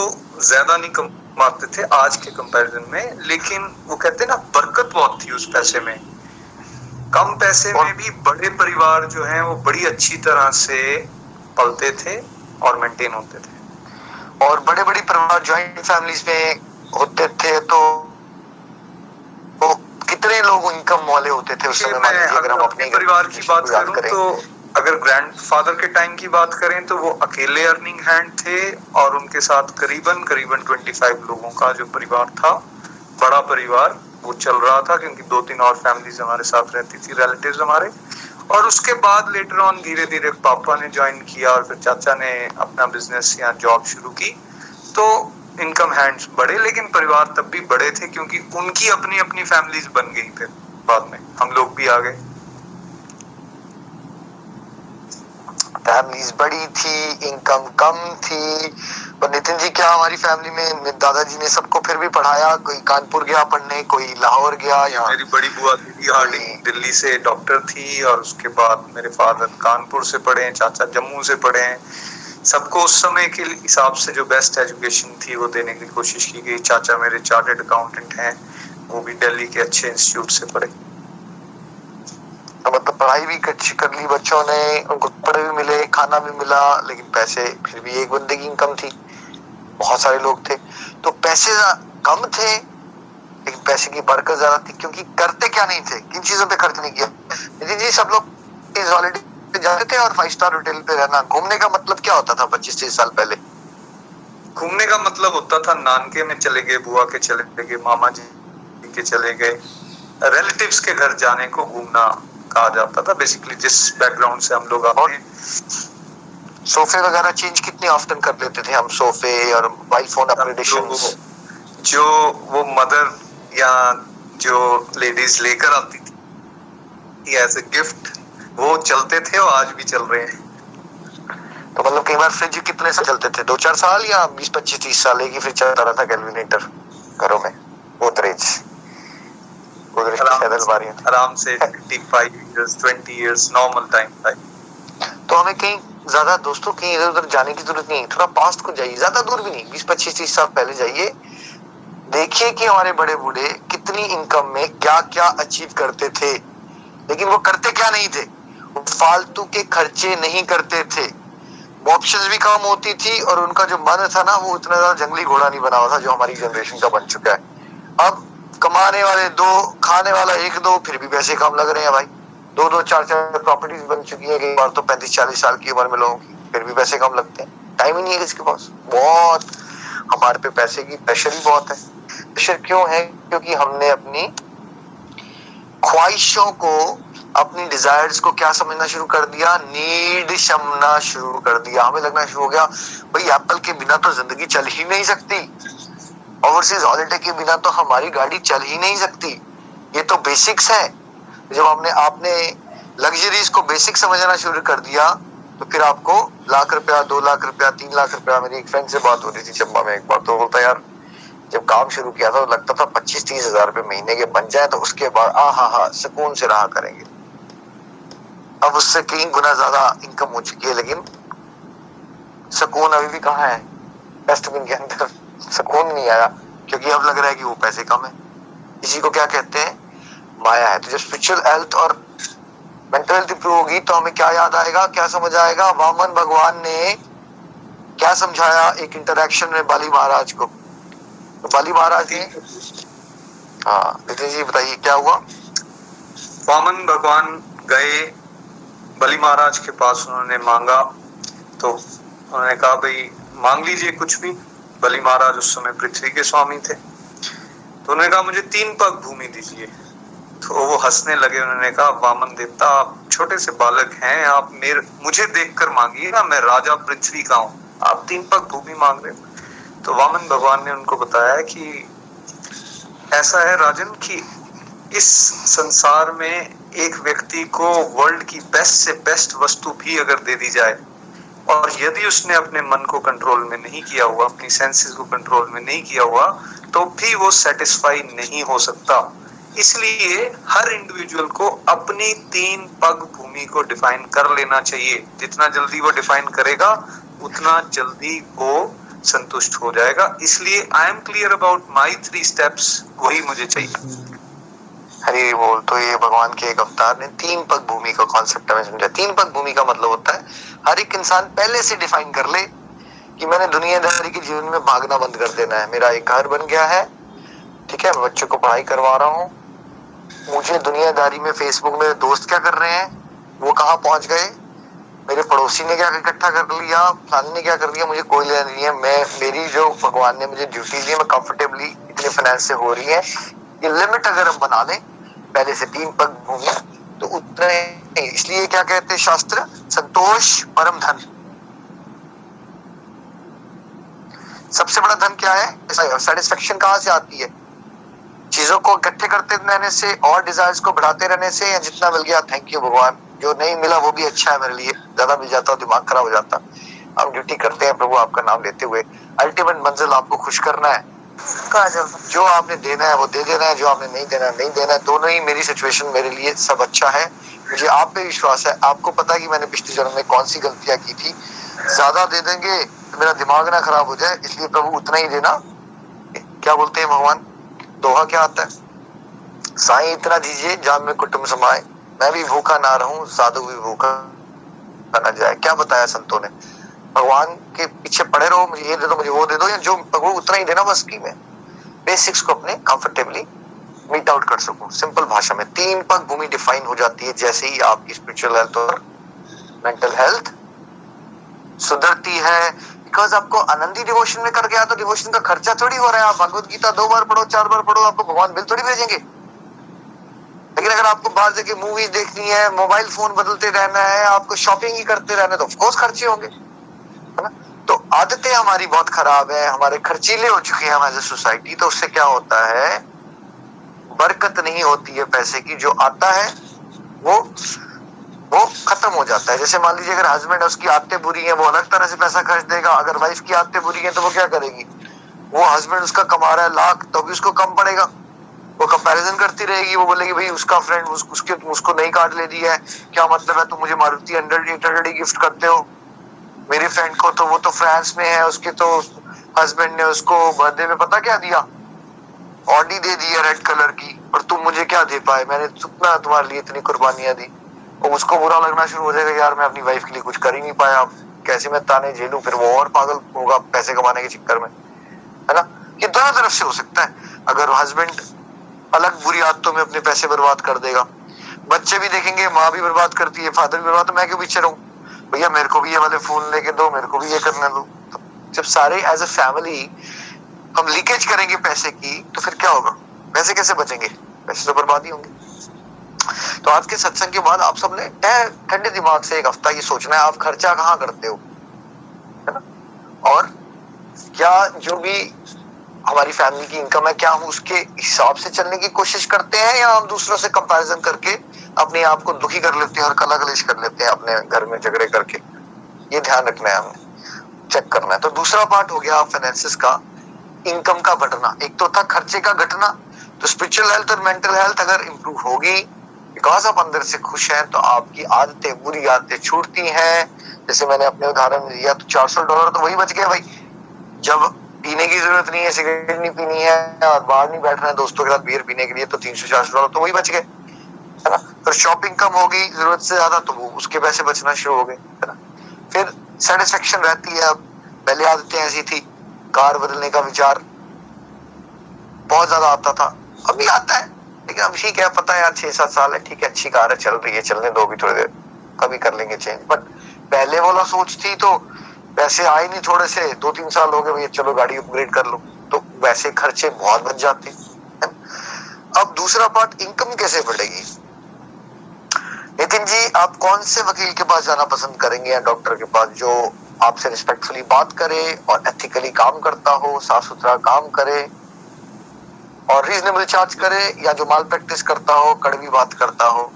ज़्यादा नहीं कमाते थे आज के कंपैरिजन में लेकिन वो कहते हैं ना बरकत बहुत थी उस पैसे में। कम पैसे में भी बड़े परिवार जो हैं वो बड़ी अच्छी तरह से पलते थे और मेंटेन होते थे। और बड़े बड़े परिवार ज्वाइंट फैमिलीज़ में होते थे तो तो कितने लोग इनकम वाले होते थे उस समय अगर हम अपने परिवार की बात करूँ तो अगर ग्रैंडफादर के टाइम की बात करें तो वो अकेले अर्निंग हैंड थे और उनके साथ करीबन करीबन 25 लोगों का जो परिवार था बड़ा परिवार वो चल रहा था क्योंकि दो तीन और फैमिलीज़ हमारे साथ रहती थी रिलेटिव्स हमारे। और उसके बाद लेटर ऑन धीरे धीरे पापा ने ज्वाइन किया और फिर चाचा ने अपना बिज़नेस या जॉब शुरू की। तो इनकम हैंड्स बढ़े, लेकिन परिवार तब भी बड़े थे क्योंकि उनकी अपनी अपनी फैमिलीज़ बन गई फिर बाद में। हम लोग भी आ गए। फैमिलीज़ बड़ी थी इनकम कम थी। पर नितिन जी क्या हमारी फैमिली में दादाजी ने सबको फिर भी पढ़ाया? कोई कानपुर गया पढ़ने कोई लाहौर गया या मेरी बड़ी बुआ दीदी हार्डिंग दिल्ली से डॉक्टर थी और उसके बाद मेरे फादर कानपुर से पढ़े हैं चाचा जम्मू से पढ़े। हैं सबको उस समय के हिसाब से जो बेस्ट एजुकेशन थी वो देने की कोशिश की गई। चाचा मेरे चार्टेड अकाउंटेंट हैं वो भी दिल्ली के अच्छे इंस्टीट्यूट से पढ़े। मतलब पढ़ाई भी अच्छी कर ली बच्चों ने, उनको कपड़े भी मिले, खाना भी मिला, लेकिन पैसे फिर भी एक बंदे की इनकम थी। बहुत सारे लोग थे। तो पैसे कम थे, लेकिन पैसे की बरकत ज़्यादा थी, क्योंकि करते क्या नहीं थे? किन चीज़ों पे खर्च नहीं किया? नितिन जी, सब लोग इस हॉलीडे पे जाते थे और फाइव स्टार होटल पे रहना। घूमने का मतलब क्या होता था पच्चीस तीस साल पहले? घूमने का मतलब होता था नानके में चले गए, बुआ के चले गए, मामा जी के चले गए। रिलेटिव्स के घर जाने को घूमना। कहा जाता था बेसिकली जिस बैकग्राउंड से हम लोग सोफे वगैरह चेंज कितने ऑफ्टन कर लेते थे हम सोफे और मोबाइल फ़ोन अपग्रेडेशन जो वो मदर या जो लेडीज़ लेकर आती थी एज ए गिफ्ट वो चलते थे और आज भी चल रहे हैं। तो मतलब कई बार फ्रिज कितने साल चलते थे? दो चार साल या बीस पच्चीस तीस साल? एक ही फ्रिज चलता रहा था कैलविनेटर घरों में गोदरेज। आराम से 55 years 20 years normal time तो हमें कहीं ज़्यादा दोस्तों कहीं इधर उधर जाने की ज़रूरत नहीं थोड़ा पास्ट को जाइए ज़्यादा दूर भी नहीं बीस पच्चीस तीस साल पहले जाइए। देखिए कि हमारे बड़े बूढ़े कितनी इनकम में क्या क्या अचीव करते थे। लेकिन वो करते क्या नहीं थे? वो फालतू के खर्चे नहीं करते थे। ऑप्शंस भी कम होती थी और उनका जो मन था ना वो उतना ज़्यादा जंगली घोड़ा नहीं बना हुआ था जो हमारी जनरेशन का बन चुका है। अब कमाने वाले दो, खाने वाला एक दो, फिर भी पैसे कम लग रहे हैं भाई। दो दो, चार चार प्रॉपर्टीज़ बन चुकी है, कई बार तो पैंतीस, चालीस साल की उम्र में लोगों की, फिर भी पैसे कम लगते हैं। टाइम ही नहीं है किसके पास। बहुत हमारे पे पैसे की प्रेशर ही बहुत है। प्रेशर क्यों है? क्योंकि हमने अपनी ख्वाहिशों को, अपनी डिजायर्स को क्या समझना शुरू कर दिया? नीड समझना शुरू कर दिया। हमें लगना शुरू हो गया, भाई एप्पल के बिना तो ज़िंदगी चल ही नहीं सकती। ओवरसीज हॉलीडे के बिना तो हमारी गाड़ी चल ही नहीं सकती। ये तो बेसिक्स है। जब हमने, आपने लग्जरीज को बेसिक समझना शुरू कर दिया तो फिर आपको लाख रुपया, दो लाख रुपया, तीन लाख रुपया, मेरी एक फ्रेंड से बात हो रही थी चंबा में एक बार तो बोलता, यार, जब काम शुरू किया था तो लगता था पच्चीस तीस हज़ार रुपये महीने के बन जाए तो उसके बाद, आ, हा हा, सुकून से रहा करेंगे। अब उससे कई गुना ज़्यादा इनकम हो चुकी है, लेकिन सुकून अभी भी कहाँ है? डस्टबिन के अंदर। सुकून नहीं आया, क्योंकि अब लग रहा है कि वो पैसे कम है। इसी को क्या कहते हैं? माया है। तो जब स्पिरिचुअल हेल्थ और मेंटल हेल्थ इंप्रूव होगी तो हमें क्या याद आएगा, क्या समझ आएगा? वामन भगवान ने क्या समझाया एक इंटरेक्शन में बाली महाराज को? तो बाली महाराज ने हाँ नितिन जी बताइए, क्या हुआ? वामन भगवान गए, बलि महाराज के पास उन्होंने मांगा। तो उन्होंने कहा, भाई, मांग लीजिए कुछ भी। बलि महाराज उस समय पृथ्वी के स्वामी थे। तो उन्होंने कहा, मुझे तीन पग भूमि दीजिए। तो वो हंसने लगे, उन्होंने कहा, वामन देवता, आप छोटे से बालक हैं, आप मेरे, मुझे देखकर मांगिए ना, मैं राजा पृथ्वी का हूँ। आप तीन पग भूमि मांग रहे हो? तो वामन भगवान ने उनको बताया कि ऐसा है राजन कि इस संसार में एक व्यक्ति को वर्ल्ड की बेस्ट से बेस्ट वस्तु भी अगर दे दी जाए और यदि उसने अपने मन को कंट्रोल में नहीं किया हुआ, अपनी सेंसेस को कंट्रोल में नहीं किया हुआ तो भी वो सेटिस्फाई नहीं हो सकता। इसलिए हर इंडिविजुअल को अपनी तीन पग भूमि को डिफाइन कर लेना चाहिए। जितना जल्दी वो डिफाइन करेगा, उतना जल्दी वो संतुष्ट हो जाएगा। इसलिए I am clear about my three steps वही मुझे चाहिए। हरी बोल तो ये भगवान के एक अवतार ने तीन पग भूमि का कॉन्सेप्ट हमें समझा तीन पग भूमि का मतलब होता है, हर एक इंसान पहले से डिफाइन कर ले कि मैंने दुनियादारी के जीवन में भागना बंद कर देना है। मेरा एक घर बन गया है, ठीक है, मैं बच्चों को पढ़ाई करवा रहा हूँ। मुझे दुनियादारी में फेसबुक में दोस्त क्या कर रहे हैं? वो कहाँ पहुँच गए? मेरे पड़ोसी ने क्या इकट्ठा कर लिया? फलानी ने क्या कर लिया? मुझे कोई लेना नहीं है। मैं, मेरी जो भगवान ने मुझे ड्यूटी दी है, मैं कंफर्टेबली इतने फाइनेंस से हो रही है ये लिमिट अगर हम बना लें, पहले से तीन पग भूमि तो उतने इसलिए क्या कहते हैं शास्त्र? संतोष, परम धन। सबसे बड़ा धन क्या है? सेटिस्फेक्शन कहाँ से आती है? चीज़ों को इकट्ठे करते रहने से और डिजायर्स को बढ़ाते रहने से, या जितना मिल गया थैंक यू भगवान। जो नहीं मिला, वो भी अच्छा है मेरे लिए। ज़्यादा मिल जाता, दिमाग खराब हो जाता। हम ड्यूटी करते हैं, प्रभु आपका नाम लेते हुए। अल्टीमेट मंजिल आपको खुश करना है। जो आपने देना है वो दे देना है, जो आपने नहीं देना नहीं देना है। दोनों ही मेरी सिचुएशन मेरे लिए सब अच्छा है। मुझे आप पे विश्वास है। आपको पता है कि मैंने पिछले जन्म में कौन सी गलतियाँ की थी। ज़्यादा दे देंगे तो मेरा दिमाग ना खराब हो जाए, इसलिए प्रभु उतना ही देना। क्या बोलते हैं भगवान? दोहा क्या आता है? साई, इतना दीजिए, जान में कुटुंब समाए मैं भी भूखा ना रहूँ, साधु भी भूखा ना जाए। क्या बताया संतों ने? भगवान के पीछे पड़े रहो, मुझे ये दे दो, मुझे वो दे दो, या जो वो उतना ही देना, बस की मैं बेसिक्स को अपने कंफर्टेबली मीट आउट कर सकूँ। सिंपल भाषा में तीन पग भूमि डिफाइन हो जाती है, जैसे ही आपकी स्पिरिचुअल हेल्थ और मेंटल हेल्थ सुधरती है। बिकॉज़ आपको आनंदी डिवोशन में कर गया तो डिवोशन का खर्चा थोड़ी हो रहा है। आप भगवत गीता दो बार पढ़ो, चार बार पढ़ो, आपको भगवान बिल थोड़ी भेजेंगे। लेकिन अगर आपको बाहर जाके मूवीज़ देखनी है मोबाइल फ़ोन बदलते रहना है, आपको शॉपिंग ही करते रहना है तो ऑफकोर्स खर्चे होंगे। आदतें हमारी बहुत खराब है हमारे खर्चीले हो चुके हैं हमारे सोसाइटी तो उससे क्या होता है? बरकत नहीं होती है पैसे की जो आता है वो वो खत्म हो जाता है। जैसे मान लीजिए अगर हस्बैंड उसकी आदतें बुरी हैं वो अलग तरह से पैसा खर्च देगा अगर वाइफ की आदतें बुरी हैं तो वो क्या करेगी? वो हस्बैंड उसका कमा रहा है लाख तो भी उसको कम पड़ेगा। वो कंपैरिजन करती रहेगी वो बोलेगी भाई उसका फ्रेंड उस, उसके उसको नहीं कार्ड ले दिया है। क्या मतलब है तुम मुझे Maruti hundred eight hundred gift करते हो? मेरी फ्रेंड को तो वो तो फ्रांस में है, उसके तो हस्बैंड ने उसको बर्थडे में पता क्या दिया? ऑडी दे दी है रेड कलर की, और तुम मुझे क्या दे पाए? मैंने कितना तुम्हारे लिए इतनी कुर्बानियाँ दी। और उसको बुरा लगना शुरू हो जाएगा यार, मैं अपनी वाइफ के लिए कुछ कर ही नहीं पाया। कैसे मैं ताने झेलू? फिर वो और पागल होगा पैसे कमाने के चक्कर में। है ना? ये दोनों तरफ़ से हो सकता है। अगर हस्बैंड अलग बुरी आदतों में अपने पैसे बर्बाद कर देगा। बच्चे भी देखेंगे, माँ भी बर्बाद करती है फादर भी बर्बाद तो मैं क्यों पीछे रहूँ? भैया मेरे को भी ये वाले फ़ोन लेके दो, मेरे को भी ये करने दो। तो जब सारे एज अ फैमिली हम लीकेज करेंगे पैसे की तो फिर क्या होगा? पैसे कैसे बचेंगे? पैसे तो बर्बाद ही होंगे। तो आज के सत्संग के बाद आप सबने ठंडे दिमाग से एक हफ़्ता ये सोचना है, आप खर्चा कहाँ करते हो? है ना? और क्या जो भी हमारी फैमिली की इनकम है, क्या हम उसके हिसाब से चलने की कोशिश करते हैं या हम दूसरों से कंपैरिजन करके अपने आप को दुखी कर लेते हैं और कला कलेश कर लेते हैं अपने घर में झगड़े करके? ये ध्यान रखना है हमें चेक करना है। तो दूसरा पार्ट हो गया फाइनेंसिस का इनकम का बढ़ना एक तो था खर्चे का घटना। तो स्पिरिचुअल हेल्थ और मेंटल हेल्थ अगर इंप्रूव होगी बिकॉज़ आप अंदर से खुश हैं तो आपकी आदतें, बुरी आदतें छूटती हैं। जैसे मैंने अपने उदाहरण में दिया तो चार सौ डॉलर तो वही बच गया भाई। जब पीने की ज़रूरत नहीं है, सिगरेट नहीं पीनी है और बाहर नहीं बैठना है दोस्तों के साथ बियर पीने के लिए तो तीन सौ, चार सौ डॉलर तो वही बच गए, है ना? फिर शॉपिंग कम होगी, ज़रूरत से ज़्यादा तो उसके पैसे बचना शुरू हो गए फिर सेटिस्फेक्शन रहती है अब, पहले आदतें ऐसी थी, कार बदलने का विचार बहुत ज़्यादा आता था, अभी आता है, लेकिन अब ठीक है पता है यार, छह सात साल है, ठीक है, अच्छी कार है, चल रही है, चलने दो भी थोड़ी देर, कभी कर लेंगे चेंज बट पहले वाला सोच थी तो पैसे आए नहीं थोड़े से दो तीन साल हो गए, भैया चलो गाड़ी अपग्रेड कर लो। तो वैसे खर्चे बहुत बच जाते अब दूसरा पार्ट इनकम कैसे बढ़ेगी? नितिन जी, आप कौन से वकील के पास जाना पसंद करेंगे या डॉक्टर के पास, जो आपसे रिस्पेक्टफुली बात करे और एथिकली काम करता हो साफ़ सुथरा काम करे और रीजनेबल चार्ज करे या जो माल प्रैक्टिस करता हो, कड़वी बात करता हो?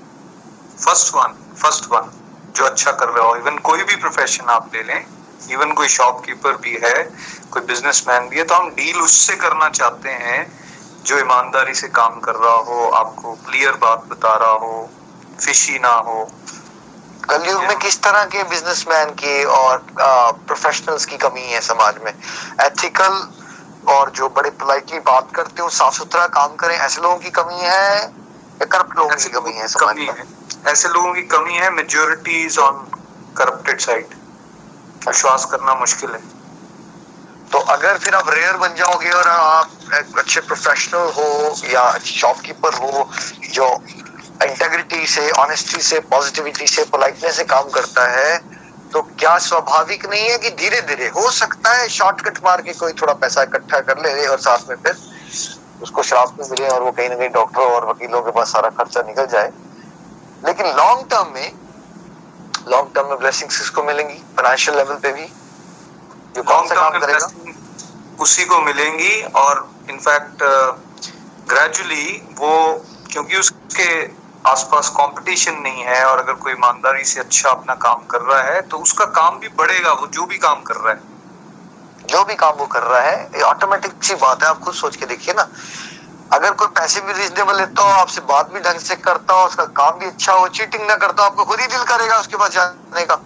फ़र्स्ट वन फ़र्स्ट वन जो अच्छा कर रहा हो इवन कोई भी प्रोफेशन आप ले लें इवन कोई शॉपकीपर भी है कोई बिजनेसमैन भी है तो हम डील उससे करना चाहते हैं जो ईमानदारी से काम कर रहा हो आपको क्लियर बात बता रहा हो फिशी ना हो। कलयुग में किस तरह के बिजनेसमैन की और प्रोफेशनल्स की कमी है समाज में? एथिकल और जो बड़े पोलाइटली बात करते हो साफ़ सुथरा काम करें ऐसे लोगों की कमी है या करप्ट लोगों की कमी है समाज में? ऐसे लोगों की कमी है majority is on corrupted side विश्वास करना मुश्किल है। तो अगर फिर आप रेयर बन जाओगे और आप एक अच्छे प्रोफेशनल हो या शॉपकीपर हो जो इंटेग्रिटी से ऑनेस्टी से पॉजिटिविटी से पोलाइटनेस से काम करता है तो क्या स्वाभाविक नहीं है कि धीरे धीरे हो सकता है शॉर्टकट मार के कोई थोड़ा पैसा इकट्ठा कर ले और साथ में फिर उसको शराब में मिले और वो कहीं ना कहीं डॉक्टरों और वकीलों के पास सारा खर्चा निकल जाए। लेकिन लॉन्ग टर्म में लॉन्ग टर्म में ब्लेसिंग्स किसको मिलेंगी? फाइनेंशियल लेवल पे भी? जो कौन सा काम करेगा? उसी को मिलेंगी और इनफैक्ट ग्रेजुअली uh, वो क्योंकि उसके आसपास कंपटीशन नहीं है और अगर कोई ईमानदारी से अच्छा अपना काम कर रहा है तो उसका काम भी बढ़ेगा वो जो भी काम कर रहा है। जो भी काम वो कर रहा है ऑटोमेटिक सी बात है आप खुद सोच के देखिए ना। अगर कोई पैसे भी रीजनेबल लेता हो आपसे बात भी ढंग से करता हो, उसका काम भी अच्छा हो चीटिंग ना करता आपको खुद ही दिल करेगा उसके पास जाने का।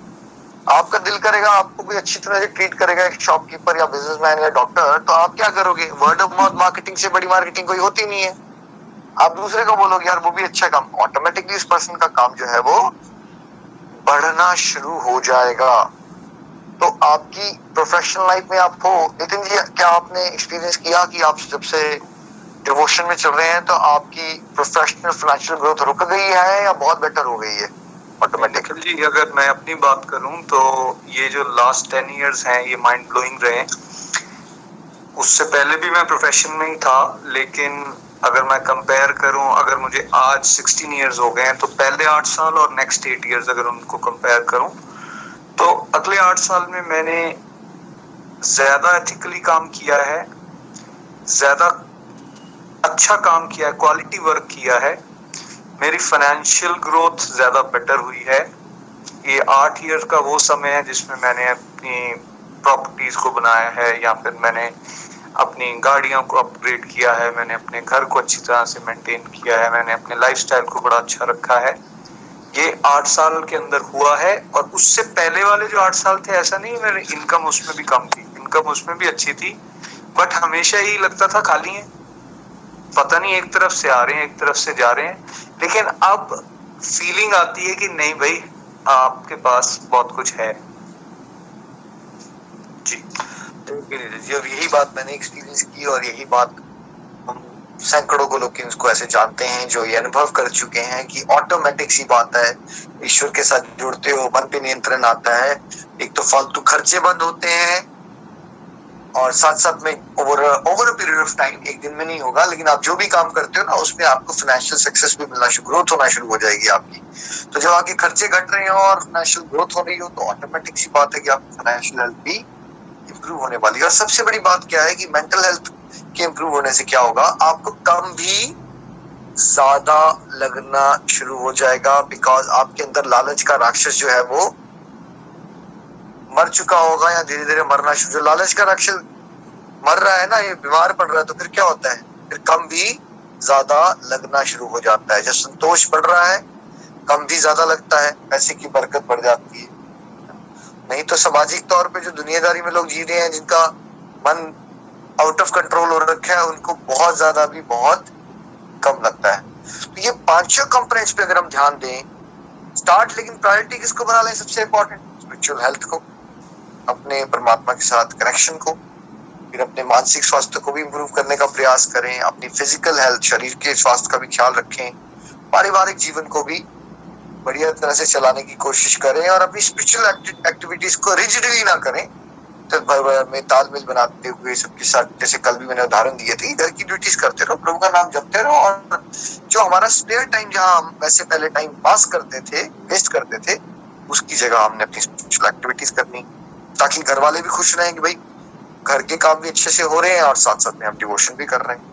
आपका दिल करेगा, आपको कोई अच्छी तरह से ट्रीट करेगा, एक शॉपकीपर या बिजनेसमैन या डॉक्टर तो आप क्या करोगे? वर्ड ऑफ़ माउथ मार्केटिंग से बड़ी मार्केटिंग कोई होती नहीं है। आप दूसरे को बोलोगे, यार, वो भी अच्छा काम। ऑटोमेटिकली उस पर्सन का काम जो है वो बढ़ना शुरू हो जाएगा। तो आपकी प्रोफेशनल लाइफ में आप हो नितिन जी क्या आपने एक्सपीरियंस किया कि आप जब से डिवोशन में चल रहे हैं तो आपकी प्रोफेशनल फाइनेंशियल ग्रोथ रुक गई है या बहुत बेटर हो गई है? ऑटोमेटिकली जी, अगर मैं अपनी बात करूँ तो ये जो लास्ट टेन इयर्स हैं, ये माइंड ब्लोइंग रहे। उससे पहले भी मैं प्रोफेशन में ही था, लेकिन अगर मैं कंपेयर करूँ, अगर मुझे आज 16 इयर्स हो गए हैं तो पहले आठ साल और नेक्स्ट एट इयर्स अगर उनको कंपेयर करूँ तो अगले आठ साल में मैंने ज़्यादा एथिकली काम किया है, ज़्यादा अच्छा काम किया है क्वालिटी वर्क किया है, मेरी फाइनेंशियल ग्रोथ ज़्यादा बेटर हुई है। ये आठ ईयर का वो समय है जिसमें मैंने अपनी प्रॉपर्टीज़ को बनाया है या फिर मैंने अपनी गाड़ियों को अपग्रेड किया है, मैंने अपने घर को अच्छी तरह से मेंटेन किया है, मैंने अपने लाइफस्टाइल को बड़ा अच्छा रखा है। ये आठ साल के अंदर हुआ है और उससे पहले वाले जो आठ साल थे, ऐसा नहीं, मेरी इनकम उसमें भी कम थी इनकम उसमें भी अच्छी थी बट हमेशा ही लगता था, खाली है। पता नहीं, एक तरफ़ से आ रहे हैं, एक तरफ़ से जा रहे हैं। लेकिन अब फीलिंग आती है कि नहीं भाई, आपके पास बहुत कुछ है। जी। जी। और यही बात मैंने एक्सपीरियंस की और यही बात हम सैकड़ों को लोग उसको ऐसे जानते हैं, जो ये अनुभव कर चुके हैं कि ऑटोमेटिक सी बात है, ईश्वर के साथ जुड़ते हो, मन पे नियंत्रण आता है। एक तो फालतू खर्चे बंद होते हैं और साथ साथ में over over period of time एक दिन में नहीं होगा, लेकिन आप जो भी काम करते हो ना, उसमें आपको फाइनेंशियल सक्सेस भी मिलना शुरू ग्रोथ होना शुरू हो जाएगी आपकी। तो जब आपके खर्चे घट रहे हो और फाइनेंशियल ग्रोथ हो रही हो तो ऑटोमेटिक सी बात है कि आपकी फाइनेंशियल हेल्थ भी इंप्रूव होने वाली है। और सबसे बड़ी बात क्या है कि मेंटल हेल्थ के इंप्रूव होने से क्या होगा? आपको कम भी ज़्यादा लगना शुरू हो जाएगा बिकॉज़ आपके अंदर लालच का राक्षस जो है वो मर चुका होगा या धीरे धीरे मरना शुरू लालच का राक्षस मर रहा है ना, ये बीमार पड़ रहा है तो फिर क्या होता है? फिर कम भी ज़्यादा लगना शुरू हो जाता है। जब संतोष बढ़ रहा है, कम भी ज़्यादा लगता है, पैसे की बरकत बढ़ जाती है। नहीं तो सामाजिक तौर पे जो दुनियादारी में लोग जी रहे हैं, जिनका मन आउट ऑफ़ कंट्रोल हो रखा है, उनको बहुत ज़्यादा भी बहुत कम लगता है। तो ये पाँचों कंपोनेंट्स पे अगर हम ध्यान दें स्टार्ट लेकिन प्रायोरिटी किसको बना लें? सबसे इंपॉर्टेंट स्पिरिचुअल हेल्थ को। अपने परमात्मा के साथ कनेक्शन को, फिर अपने मानसिक स्वास्थ्य को भी इम्प्रूव करने का प्रयास करें, अपनी फ़िज़िकल हेल्थ शरीर के स्वास्थ्य का भी ख्याल रखें, पारिवारिक जीवन को भी बढ़िया तरह से चलाने की कोशिश करें और अपनी स्पिरिचुअल एक्टिविटीज़ को रिजिडली ना करें। तो में तालमेल बनाते हुए सबके साथ, जैसे कल भी मैंने उदाहरण दिए थे, घर की ड्यूटीज़ करते रहो, प्रभु का नाम जपते रहो और जो हमारा स्पेयर टाइम जहाँ हम वैसे पहले टाइम पास करते थे वेस्ट करते थे, उसकी जगह हमने अपनी स्पिरिचुअल एक्टिविटीज़ करनी। ताकि घर वाले भी खुश रहें कि भाई, घर के काम भी अच्छे से हो रहे हैं और साथ साथ में हम डिवोशन भी कर रहे हैं।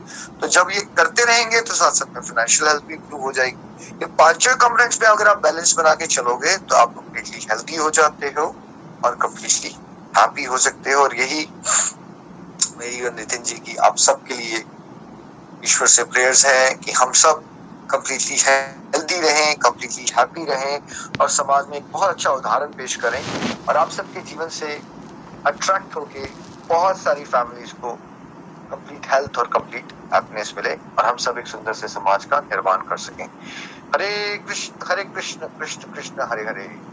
तो जब ये करते रहेंगे तो साथ साथ में फाइनेंशियल हेल्थ भी इम्प्रूव हो जाएगी। ये पाँचों कंपोनेंट्स में अगर आप बैलेंस बना के चलोगे तो आप कम्प्लीटली हेल्थी हो जाते हो और कम्प्लीटली हैप्पी हो सकते हो। और यही मेरी और नितिन जी की आप सबके लिए ईश्वर से प्रेयर्स है कि हम सब कम्प्लीटली हेल्दी रहें कम्प्लीटली हैप्पी रहें और समाज में एक बहुत अच्छा उदाहरण पेश करें और आप सबके जीवन से अट्रैक्ट होके बहुत सारी फैमिलीज़ को कंप्लीट हेल्थ और कंप्लीट हैप्पीनेस मिले और हम सब एक सुंदर से समाज का निर्माण कर सकें। हरे कृष्ण हरे कृष्ण कृष्ण कृष्ण, हरे हरे।